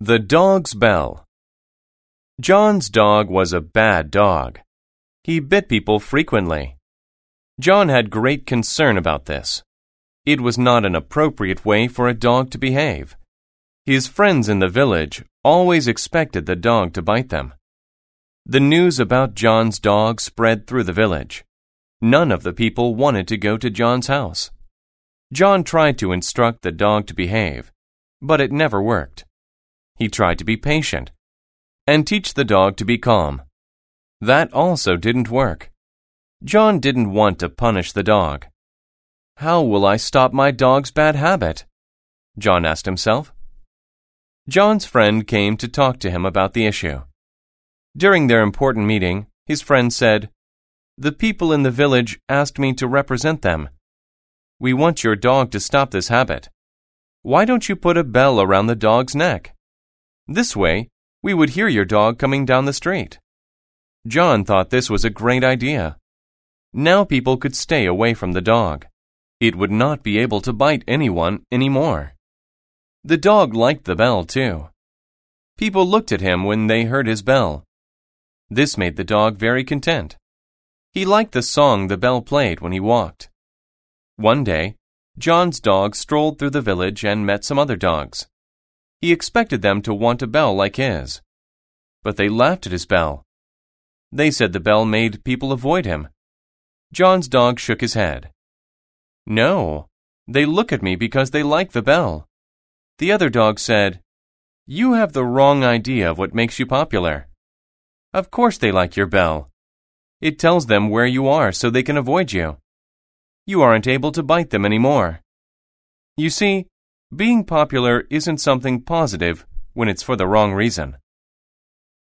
The Dog's Bell John's dog was a bad dog. He bit people frequently. John had great concern about this. It was not an appropriate way for a dog to behave. His friends in the village always expected the dog to bite them. The news about John's dog spread through the village. None of the people wanted to go to John's house. John tried to instruct the dog to behave, but it never worked. He tried to be patient and teach the dog to be calm. That also didn't work. John didn't want to punish the dog. How will I stop my dog's bad habit? John asked himself. John's friend came to talk to him about the issue. During their important meeting, his friend said, The people in the village asked me to represent them. We want your dog to stop this habit. Why don't you put a bell around the dog's neck? This way, we would hear your dog coming down the street. John thought this was a great idea. Now people could stay away from the dog. It would not be able to bite anyone anymore. The dog liked the bell, too. People looked at him when they heard his bell. This made the dog very content. He liked the song the bell played when he walked. One day, John's dog strolled through the village and met some other dogs. He expected them to want a bell like his. But they laughed at his bell. They said the bell made people avoid him. John's dog shook his head. No, they look at me because they like the bell. The other dog said, You have the wrong idea of what makes you popular. Of course they like your bell. It tells them where you are so they can avoid you. You aren't able to bite them anymore. You see, being popular isn't something positive when it's for the wrong reason.